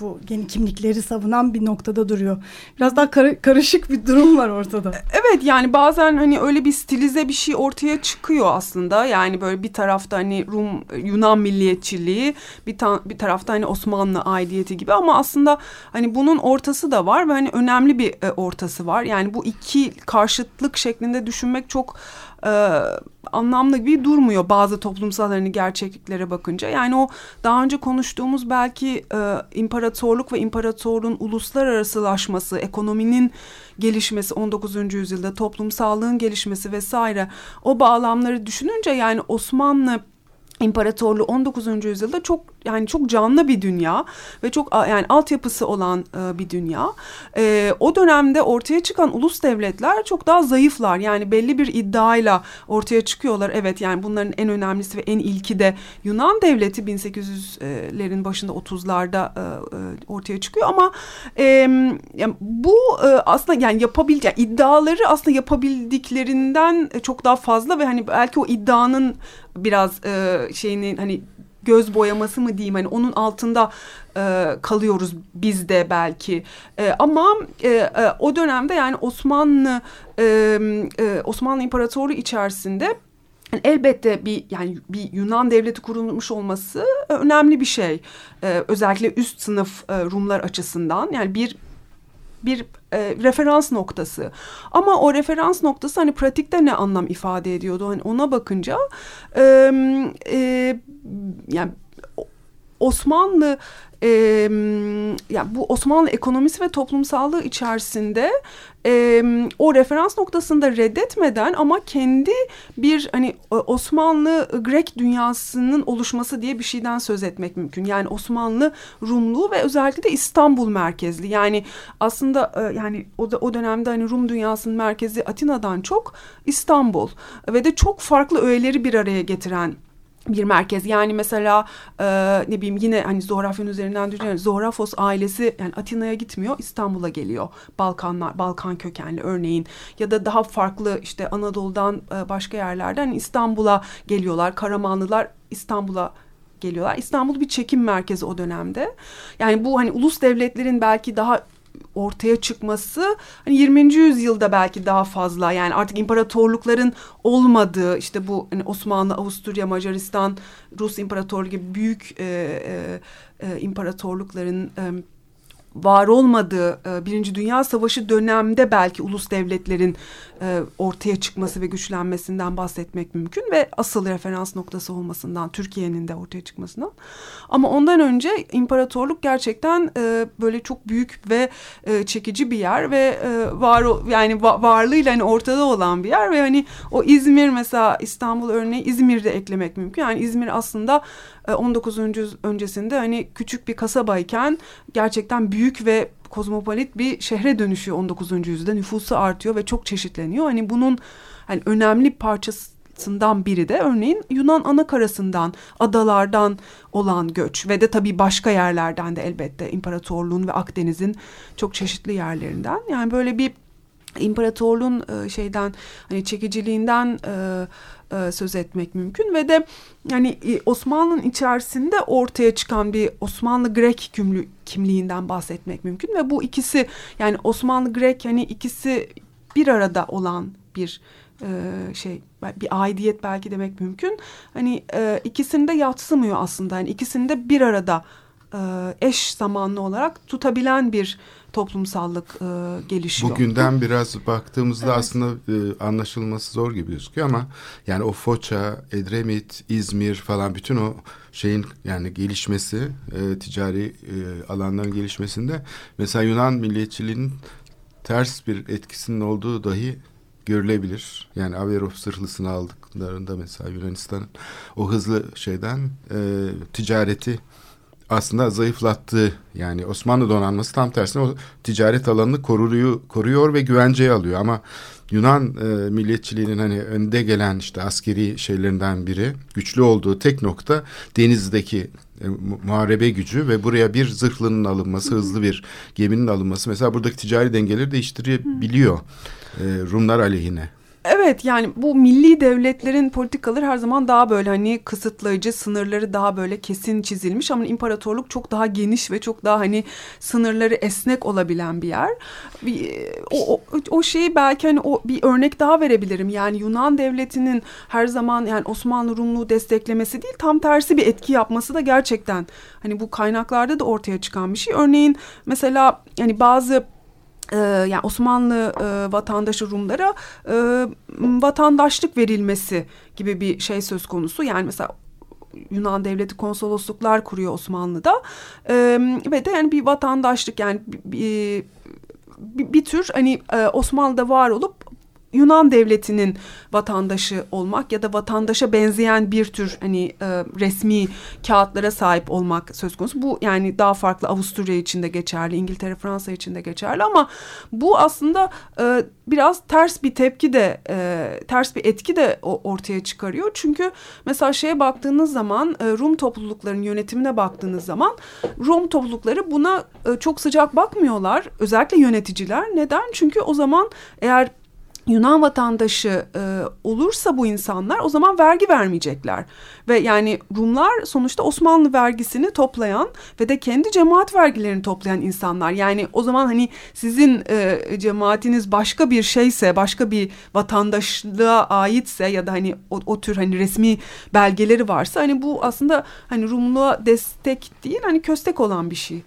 bu yeni kimlikleri savunan bir noktada duruyor. Biraz daha kar karışık bir durum var ortada. E, evet yani bazen hani öyle bir stilize bir şey ortaya çıkıyor aslında. Yani böyle bir tarafta hani Rum Yunan milliyetçiliği, bir ta bir tarafta hani Osmanlı aidiyeti gibi ama aslında hani bunun ortası da var ve hani önemli bir e, ortası var. Yani bu iki karşıtlık şeklinde düşünmek çok e, anlamlı gibi durmuyor bazı toplumsal hani gerçekliklere bakınca. Yani o daha önce konuştuğumuz belki e, imparatorluk ve imparatorluğun uluslararasılaşması, ekonominin gelişmesi 19. yüzyılda toplumsallığın gelişmesi vesaire o bağlamları düşününce yani Osmanlı İmparatorluğu 19. yüzyılda çok yani çok canlı bir dünya ve çok yani altyapısı olan e, bir dünya. E, o dönemde ortaya çıkan ulus devletler çok daha zayıflar. Yani belli bir iddiayla ortaya çıkıyorlar. Evet yani bunların en önemlisi ve en ilki de Yunan devleti 1800'lerin başında 30'larda e, ortaya çıkıyor ama bu aslında yani yapabil yani iddiaları aslında yapabildiklerinden çok daha fazla ve hani belki o iddianın biraz e, şeyini hani göz boyaması mı diyeyim hani onun altında e, kalıyoruz biz de belki e, ama e, e, o dönemde yani Osmanlı e, e, Osmanlı İmparatorluğu içerisinde elbette bir yani bir Yunan devleti kurulmuş olması önemli bir şey. Ee, özellikle üst sınıf e, Rumlar açısından yani bir bir e, referans noktası. Ama o referans noktası hani pratikte ne anlam ifade ediyordu? Hani ona bakınca e, e, yani Osmanlı e, yani bu Osmanlı ekonomisi ve toplumsallığı içerisinde e, o referans noktasında reddetmeden ama kendi bir hani Osmanlı Grek dünyasının oluşması diye bir şeyden söz etmek mümkün. Yani Osmanlı Rumluğu ve özellikle de İstanbul merkezli. Yani aslında e, yani o, da, o dönemde hani Rum dünyasının merkezi Atina'dan çok İstanbul ve de çok farklı öğeleri bir araya getiren bir merkez. Yani mesela e, ne bileyim yine hani Zohrafya'nın üzerinden düşünüyorum. Zohrafos ailesi yani Atina'ya gitmiyor İstanbul'a geliyor. Balkanlar, Balkan kökenli örneğin ya da daha farklı işte Anadolu'dan e, başka yerlerden İstanbul'a geliyorlar. Karamanlılar İstanbul'a geliyorlar. İstanbul bir çekim merkezi o dönemde. Yani bu hani ulus devletlerin belki daha ortaya çıkması hani 20. yüzyılda belki daha fazla yani artık imparatorlukların olmadığı işte bu hani Osmanlı, Avusturya, Macaristan, Rus İmparatorluğu gibi büyük e, e, imparatorlukların e, var olmadığı e, Birinci Dünya Savaşı dönemde belki ulus devletlerin e, ortaya çıkması ve güçlenmesinden bahsetmek mümkün ve asıl referans noktası olmasından Türkiye'nin de ortaya çıkmasından. Ama ondan önce imparatorluk gerçekten e, böyle çok büyük ve çekici bir yer ve var yani va varlığıyla hani ortada olan bir yer ve hani o İzmir mesela İstanbul örneği İzmir'de eklemek mümkün. Yani İzmir aslında 19. E, öncesinde hani küçük bir kasabayken gerçekten büyük ve kozmopolit bir şehre dönüşüyor 19. yüzyılda. Nüfusu artıyor ve çok çeşitleniyor. Hani bunun hani önemli parçasından biri de örneğin Yunan anakarasından, adalardan olan göç ve de tabii başka yerlerden de elbette imparatorluğun ve Akdeniz'in çok çeşitli yerlerinden. Yani böyle bir imparatorluğun e, şeyden hani çekiciliğinden e, söz etmek mümkün ve de yani e, Osmanlı'nın içerisinde ortaya çıkan bir Osmanlı Grek kimli, kimliğinden bahsetmek mümkün ve bu ikisi yani Osmanlı Grek yani ikisi bir arada olan bir e, şey bir aidiyet belki demek mümkün. Hani e, ikisini de yatsımıyor aslında. Yani ikisini de bir arada eş zamanlı olarak tutabilen bir toplumsallık e, gelişiyor. Bugünden biraz baktığımızda evet. aslında e, anlaşılması zor gibi gözüküyor ama yani o Foça, Edremit, İzmir falan bütün o şeyin yani gelişmesi, e, ticari e, alanların gelişmesinde mesela Yunan milliyetçiliğinin ters bir etkisinin olduğu dahi görülebilir. Yani Averov sırhlısını aldıklarında mesela Yunanistan'ın o hızlı şeyden e, ticareti aslında zayıflattığı yani Osmanlı donanması tam tersine o ticaret alanını koruyor, koruyor ve güvenceye alıyor. Ama Yunan e, milliyetçiliğinin hani önde gelen işte askeri şeylerinden biri güçlü olduğu tek nokta denizdeki e, muharebe gücü ve buraya bir zırhlının alınması, hızlı bir geminin alınması. Mesela buradaki ticari dengeleri değiştirebiliyor e, Rumlar aleyhine. Evet yani bu milli devletlerin politikaları her zaman daha böyle hani kısıtlayıcı, sınırları daha böyle kesin çizilmiş ama imparatorluk çok daha geniş ve çok daha hani sınırları esnek olabilen bir yer. O, o, o şeyi belki hani o bir örnek daha verebilirim. Yani Yunan devletinin her zaman yani Osmanlı Rumluğu desteklemesi değil tam tersi bir etki yapması da gerçekten hani bu kaynaklarda da ortaya çıkan bir şey. Örneğin mesela yani bazı e, yani Osmanlı e, vatandaşı Rumlara e, vatandaşlık verilmesi gibi bir şey söz konusu. Yani mesela Yunan devleti konsolosluklar kuruyor Osmanlı'da e, ve de yani bir vatandaşlık yani bir, bir, bir tür hani e, Osmanlı'da var olup Yunan devletinin vatandaşı olmak ya da vatandaşa benzeyen bir tür hani e, resmi kağıtlara sahip olmak söz konusu. Bu yani daha farklı Avusturya için de geçerli, İngiltere, Fransa için de geçerli ama bu aslında e, biraz ters bir tepki de e, ters bir etki de ortaya çıkarıyor. Çünkü mesela şeye baktığınız zaman e, Rum topluluklarının yönetimine baktığınız zaman Rum toplulukları buna e, çok sıcak bakmıyorlar. Özellikle yöneticiler. Neden? Çünkü o zaman eğer Yunan vatandaşı e, olursa bu insanlar o zaman vergi vermeyecekler. Ve yani Rumlar sonuçta Osmanlı vergisini toplayan ve de kendi cemaat vergilerini toplayan insanlar. Yani o zaman hani sizin e, cemaatiniz başka bir şeyse, başka bir vatandaşlığa aitse ya da hani o, o tür hani resmi belgeleri varsa hani bu aslında hani Rumluğa destek değil hani köstek olan bir şey.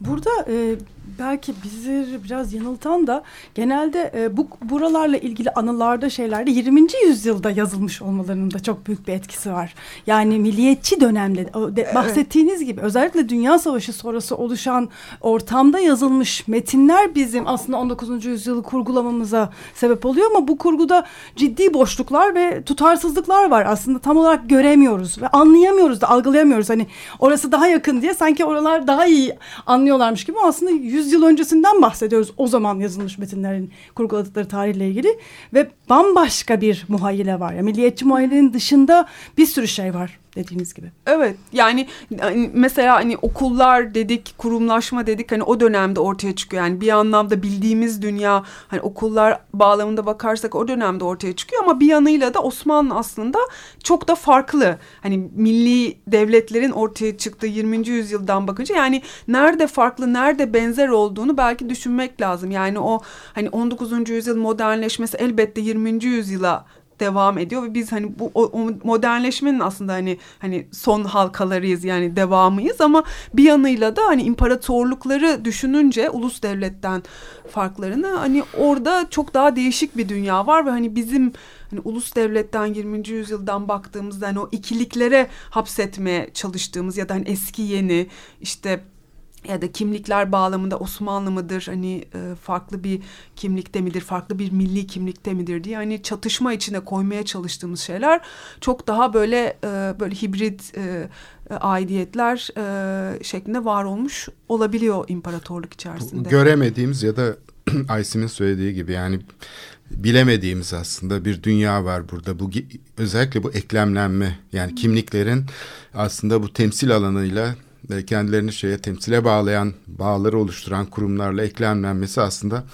Burada e, belki bizi biraz yanıltan da genelde e, bu buralarla ilgili anılarda şeylerde 20. yüzyılda yazılmış olmalarının da çok büyük bir etkisi var. Yani milliyetçi dönemde de, bahsettiğiniz gibi özellikle Dünya Savaşı sonrası oluşan ortamda yazılmış metinler bizim aslında 19. yüzyılı kurgulamamıza sebep oluyor ama bu kurguda ciddi boşluklar ve tutarsızlıklar var. Aslında tam olarak göremiyoruz ve anlayamıyoruz da algılayamıyoruz. Hani orası daha yakın diye sanki oralar daha iyi anlıyorlarmış gibi aslında yüzyıl öncesinden bahsediyoruz o zaman yazılmış metinlerin kurguladıkları tarihle ilgili ve bambaşka bir muhayyile var. Yani milliyetçi muhayyilenin dışında bir sürü şey var dediğiniz gibi. Evet yani mesela hani okullar dedik kurumlaşma dedik hani o dönemde ortaya çıkıyor. Yani bir anlamda bildiğimiz dünya hani okullar bağlamında bakarsak o dönemde ortaya çıkıyor ama bir yanıyla da Osmanlı aslında çok da farklı. Hani milli devletlerin ortaya çıktığı 20. yüzyıldan bakınca yani nerede farklı nerede benzer olduğunu belki düşünmek lazım. Yani o hani 19. yüzyıl modernleşmesi elbette 20. yüzyıla devam ediyor ve biz hani bu o, o modernleşmenin aslında hani hani son halkalarıyız yani devamıyız ama bir yanıyla da hani imparatorlukları düşününce ulus devletten farklarını hani orada çok daha değişik bir dünya var ve hani bizim hani ulus devletten 20. yüzyıldan baktığımızda hani o ikiliklere hapsetmeye çalıştığımız ya da hani eski yeni işte ya da kimlikler bağlamında Osmanlı mıdır hani e, farklı bir kimlikte midir farklı bir milli kimlikte midir diye hani çatışma içine koymaya çalıştığımız şeyler çok daha böyle e, böyle hibrit e, e aidiyetler e, şeklinde var olmuş olabiliyor imparatorluk içerisinde. Göremediğimiz ya da Aysim'in söylediği gibi yani bilemediğimiz aslında bir dünya var burada. Bu özellikle bu eklemlenme yani kimliklerin aslında bu temsil alanıyla kendilerini şeye temsile bağlayan bağları oluşturan kurumlarla eklemlenmesi aslında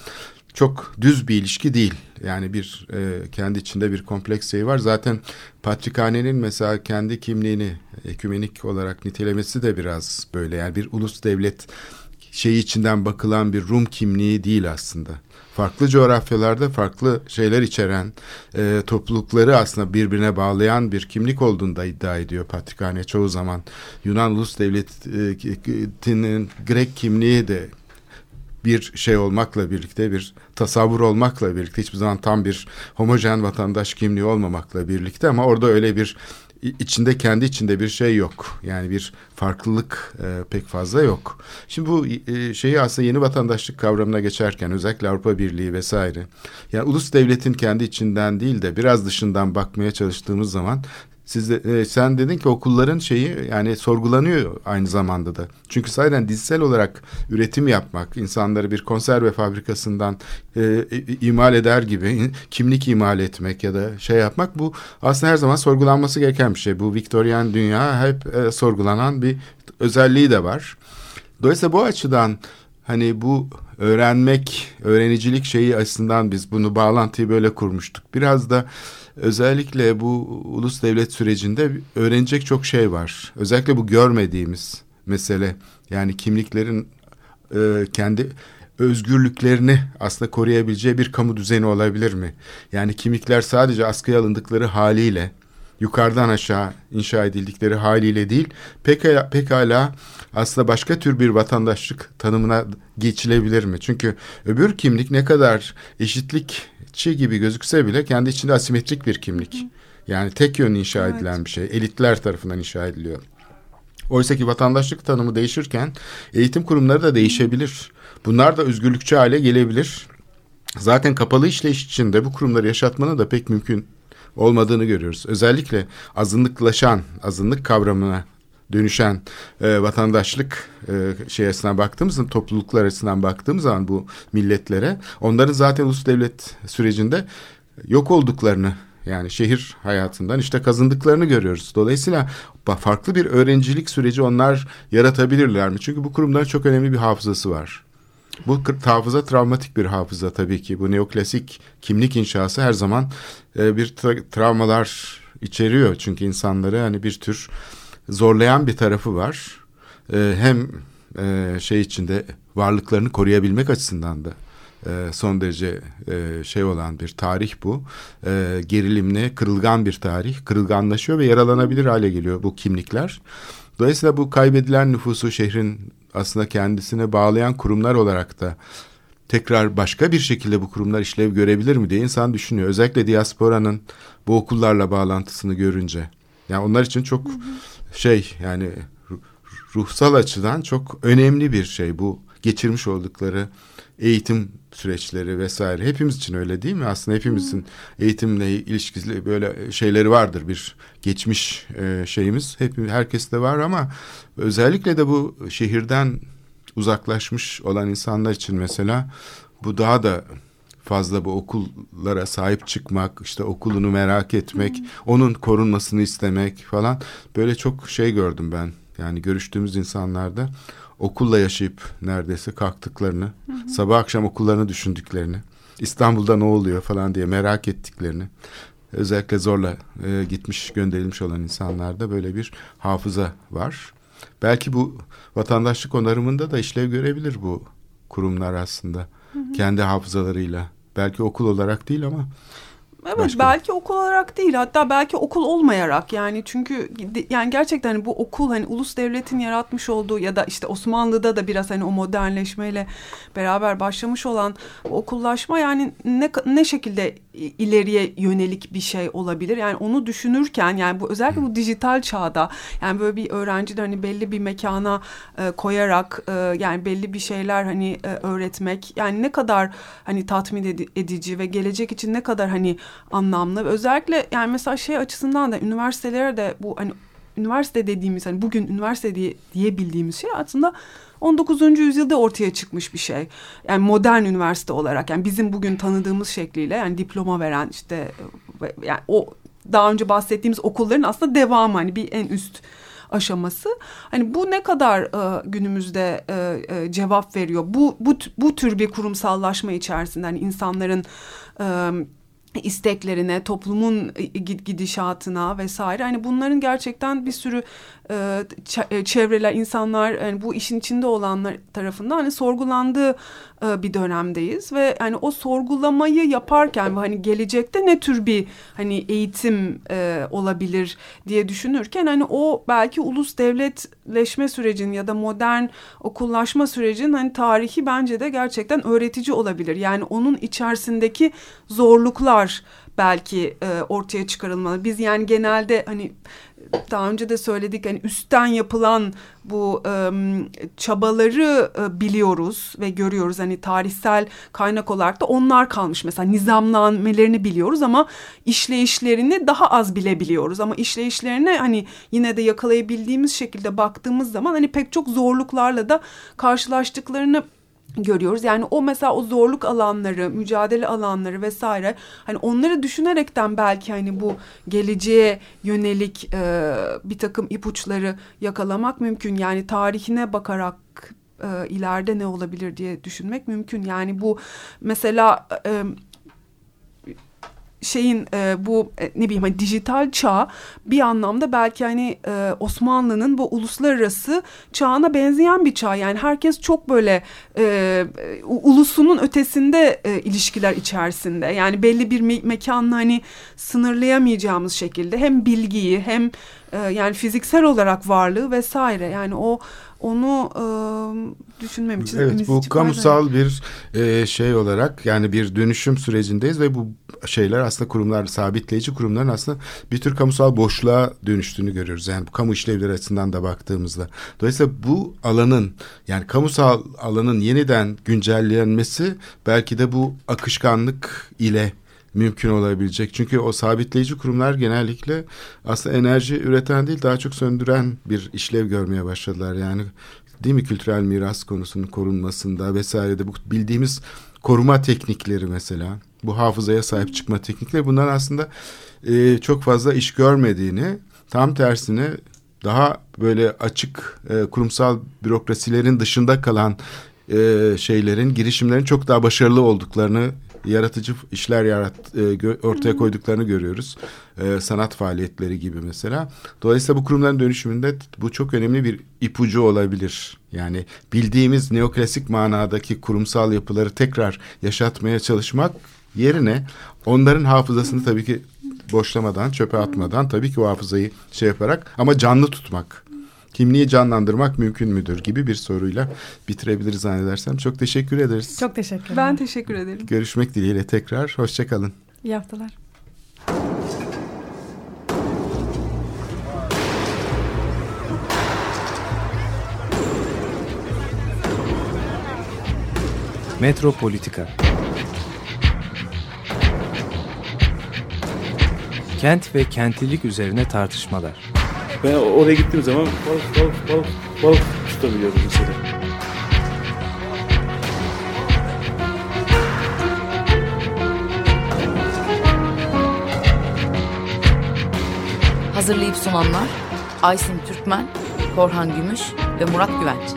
çok düz bir ilişki değil. Yani bir e, kendi içinde bir kompleks şey var. Zaten Patrikhane'nin mesela kendi kimliğini ekümenik olarak nitelemesi de biraz böyle. Yani bir ulus devlet şeyi içinden bakılan bir Rum kimliği değil aslında farklı coğrafyalarda farklı şeyler içeren e, toplulukları aslında birbirine bağlayan bir kimlik olduğunu da iddia ediyor Patrikhane çoğu zaman. Yunan Ulus Devleti'nin Grek kimliği de bir şey olmakla birlikte bir tasavvur olmakla birlikte hiçbir zaman tam bir homojen vatandaş kimliği olmamakla birlikte ama orada öyle bir içinde kendi içinde bir şey yok. Yani bir farklılık e, pek fazla yok. Şimdi bu e, şeyi aslında yeni vatandaşlık kavramına geçerken özellikle Avrupa Birliği vesaire. Yani ulus devletin kendi içinden değil de biraz dışından bakmaya çalıştığımız zaman siz de, e, sen dedin ki okulların şeyi yani sorgulanıyor aynı zamanda da. Çünkü sayeden dizsel olarak üretim yapmak, insanları bir konserve fabrikasından e, imal eder gibi kimlik imal etmek ya da şey yapmak bu aslında her zaman sorgulanması gereken bir şey. Bu Viktoryen dünya hep e, sorgulanan bir özelliği de var. Dolayısıyla bu açıdan hani bu öğrenmek, öğrenicilik şeyi açısından biz bunu bağlantıyı böyle kurmuştuk. Biraz da özellikle bu ulus devlet sürecinde öğrenecek çok şey var. Özellikle bu görmediğimiz mesele yani kimliklerin e, kendi özgürlüklerini aslında koruyabileceği bir kamu düzeni olabilir mi? Yani kimlikler sadece askıya alındıkları haliyle yukarıdan aşağı inşa edildikleri haliyle değil pekala, pekala aslında başka tür bir vatandaşlık tanımına geçilebilir mi? Çünkü öbür kimlik ne kadar eşitlikçi gibi gözükse bile kendi içinde asimetrik bir kimlik. Yani tek yön inşa evet. edilen bir şey. Elitler tarafından inşa ediliyor. Oysa ki vatandaşlık tanımı değişirken eğitim kurumları da değişebilir. Bunlar da özgürlükçü hale gelebilir. Zaten kapalı işleyiş içinde bu kurumları yaşatmanın da pek mümkün olmadığını görüyoruz. Özellikle azınlıklaşan, azınlık kavramına dönüşen e, vatandaşlık e, şeyesine baktığımız zaman topluluklar arasından baktığımız zaman bu milletlere onların zaten ulus devlet sürecinde yok olduklarını yani şehir hayatından işte kazındıklarını görüyoruz. Dolayısıyla farklı bir öğrencilik süreci onlar yaratabilirler mi? Çünkü bu kurumların çok önemli bir hafızası var. Bu hafıza travmatik bir hafıza tabii ki. Bu neoklasik kimlik inşası her zaman e, bir tra travmalar içeriyor. Çünkü insanları hani bir tür zorlayan bir tarafı var. E, hem e, şey içinde varlıklarını koruyabilmek açısından da son derece şey olan bir tarih bu. Gerilimli, kırılgan bir tarih. Kırılganlaşıyor ve yaralanabilir hale geliyor bu kimlikler. Dolayısıyla bu kaybedilen nüfusu şehrin aslında kendisine bağlayan kurumlar olarak da tekrar başka bir şekilde bu kurumlar işlev görebilir mi diye insan düşünüyor. Özellikle diasporanın bu okullarla bağlantısını görünce. Yani onlar için çok şey yani ruhsal açıdan çok önemli bir şey bu geçirmiş oldukları eğitim süreçleri vesaire hepimiz için öyle değil mi? Aslında hepimizin eğitimle ilişkili böyle şeyleri vardır bir geçmiş e, şeyimiz. Hep herkeste var ama özellikle de bu şehirden uzaklaşmış olan insanlar için mesela bu daha da fazla bu okullara sahip çıkmak, işte okulunu merak etmek, hmm. onun korunmasını istemek falan böyle çok şey gördüm ben. Yani görüştüğümüz insanlarda okulla yaşayıp neredeyse kalktıklarını, hı hı. sabah akşam okullarını düşündüklerini, İstanbul'da ne oluyor falan diye merak ettiklerini, özellikle zorla e, gitmiş gönderilmiş olan insanlarda böyle bir hafıza var. Belki bu vatandaşlık onarımında da işlev görebilir bu kurumlar aslında. Hı hı. Kendi hafızalarıyla. Belki okul olarak değil ama Evet Başka. belki okul olarak değil hatta belki okul olmayarak yani çünkü yani gerçekten hani bu okul hani ulus devletin yaratmış olduğu ya da işte Osmanlı'da da biraz hani o modernleşmeyle beraber başlamış olan okullaşma yani ne ne şekilde ileriye yönelik bir şey olabilir. Yani onu düşünürken yani bu özellikle bu dijital çağda yani böyle bir öğrenci de hani belli bir mekana e, koyarak e, yani belli bir şeyler hani e, öğretmek yani ne kadar hani tatmin edici ve gelecek için ne kadar hani anlamlı. Özellikle yani mesela şey açısından da üniversitelere de bu hani üniversite dediğimiz hani bugün üniversite diye diyebildiğimiz şey aslında 19. yüzyılda ortaya çıkmış bir şey. Yani modern üniversite olarak yani bizim bugün tanıdığımız şekliyle yani diploma veren işte yani o daha önce bahsettiğimiz okulların aslında devamı hani bir en üst aşaması. Hani bu ne kadar e, günümüzde e, e, cevap veriyor? Bu bu bu tür bir kurumsallaşma içerisinde hani insanların e, isteklerine, toplumun gidişatına vesaire. Hani bunların gerçekten bir sürü e, e, çevreler, insanlar yani bu işin içinde olanlar tarafından hani sorgulandığı e, bir dönemdeyiz ve yani o sorgulamayı yaparken ve hani gelecekte ne tür bir hani eğitim e, olabilir diye düşünürken hani o belki ulus devletleşme sürecinin ya da modern okullaşma sürecinin hani tarihi bence de gerçekten öğretici olabilir. Yani onun içerisindeki zorluklar tekrar belki e, ortaya çıkarılmalı. Biz yani genelde hani daha önce de söyledik hani üstten yapılan bu e, çabaları e, biliyoruz ve görüyoruz. Hani tarihsel kaynak olarak da onlar kalmış. Mesela nizamlanmelerini biliyoruz ama işleyişlerini daha az bilebiliyoruz. Ama işleyişlerine hani yine de yakalayabildiğimiz şekilde baktığımız zaman hani pek çok zorluklarla da karşılaştıklarını görüyoruz. Yani o mesela o zorluk alanları, mücadele alanları vesaire hani onları düşünerekten belki hani bu geleceğe yönelik e, bir takım ipuçları yakalamak mümkün. Yani tarihine bakarak e, ileride ne olabilir diye düşünmek mümkün. Yani bu mesela e, şeyin e, bu e, ne bileyim hani dijital çağ bir anlamda belki hani e, Osmanlı'nın bu uluslararası çağına benzeyen bir çağ. Yani herkes çok böyle e, ulusunun ötesinde e, ilişkiler içerisinde. Yani belli bir me mekanla hani sınırlayamayacağımız şekilde hem bilgiyi hem e, yani fiziksel olarak varlığı vesaire. Yani o onu e, düşünmem için. Evet bu kamusal bir e, şey olarak yani bir dönüşüm sürecindeyiz ve bu şeyler aslında kurumlar sabitleyici kurumların aslında bir tür kamusal boşluğa dönüştüğünü görüyoruz. Yani bu kamu işlevleri açısından da baktığımızda. Dolayısıyla bu alanın yani kamusal alanın yeniden güncellenmesi belki de bu akışkanlık ile mümkün olabilecek. Çünkü o sabitleyici kurumlar genellikle aslında enerji üreten değil daha çok söndüren bir işlev görmeye başladılar. Yani değil mi kültürel miras konusunun korunmasında vesairede bu bildiğimiz koruma teknikleri mesela bu hafızaya sahip çıkma teknikleri bunlar aslında e, çok fazla iş görmediğini tam tersine daha böyle açık e, kurumsal bürokrasilerin dışında kalan e, şeylerin girişimlerin çok daha başarılı olduklarını yaratıcı işler yarat e, ortaya koyduklarını görüyoruz. E, sanat faaliyetleri gibi mesela. Dolayısıyla bu kurumların dönüşümünde bu çok önemli bir ipucu olabilir. Yani bildiğimiz neoklasik manadaki kurumsal yapıları tekrar yaşatmaya çalışmak yerine onların hafızasını tabii ki boşlamadan, çöpe atmadan tabii ki o hafızayı şey yaparak ama canlı tutmak kimliği canlandırmak mümkün müdür gibi bir soruyla bitirebiliriz zannedersem. Çok teşekkür ederiz. Çok teşekkür ederim. Ben teşekkür ederim. Görüşmek dileğiyle tekrar. Hoşçakalın. İyi haftalar. Metropolitika Kent ve kentlilik üzerine tartışmalar. Ben oraya gittiğim zaman balık balık balık balık tutabiliyorum mesela. Hazırlayıp sunanlar Aysin Türkmen, Korhan Gümüş ve Murat Güvenç.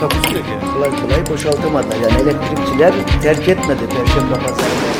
Takusuyor yani. Kolay kolay boşaltamadı. Yani elektrikçiler terk etmedi Perşembe Pazarı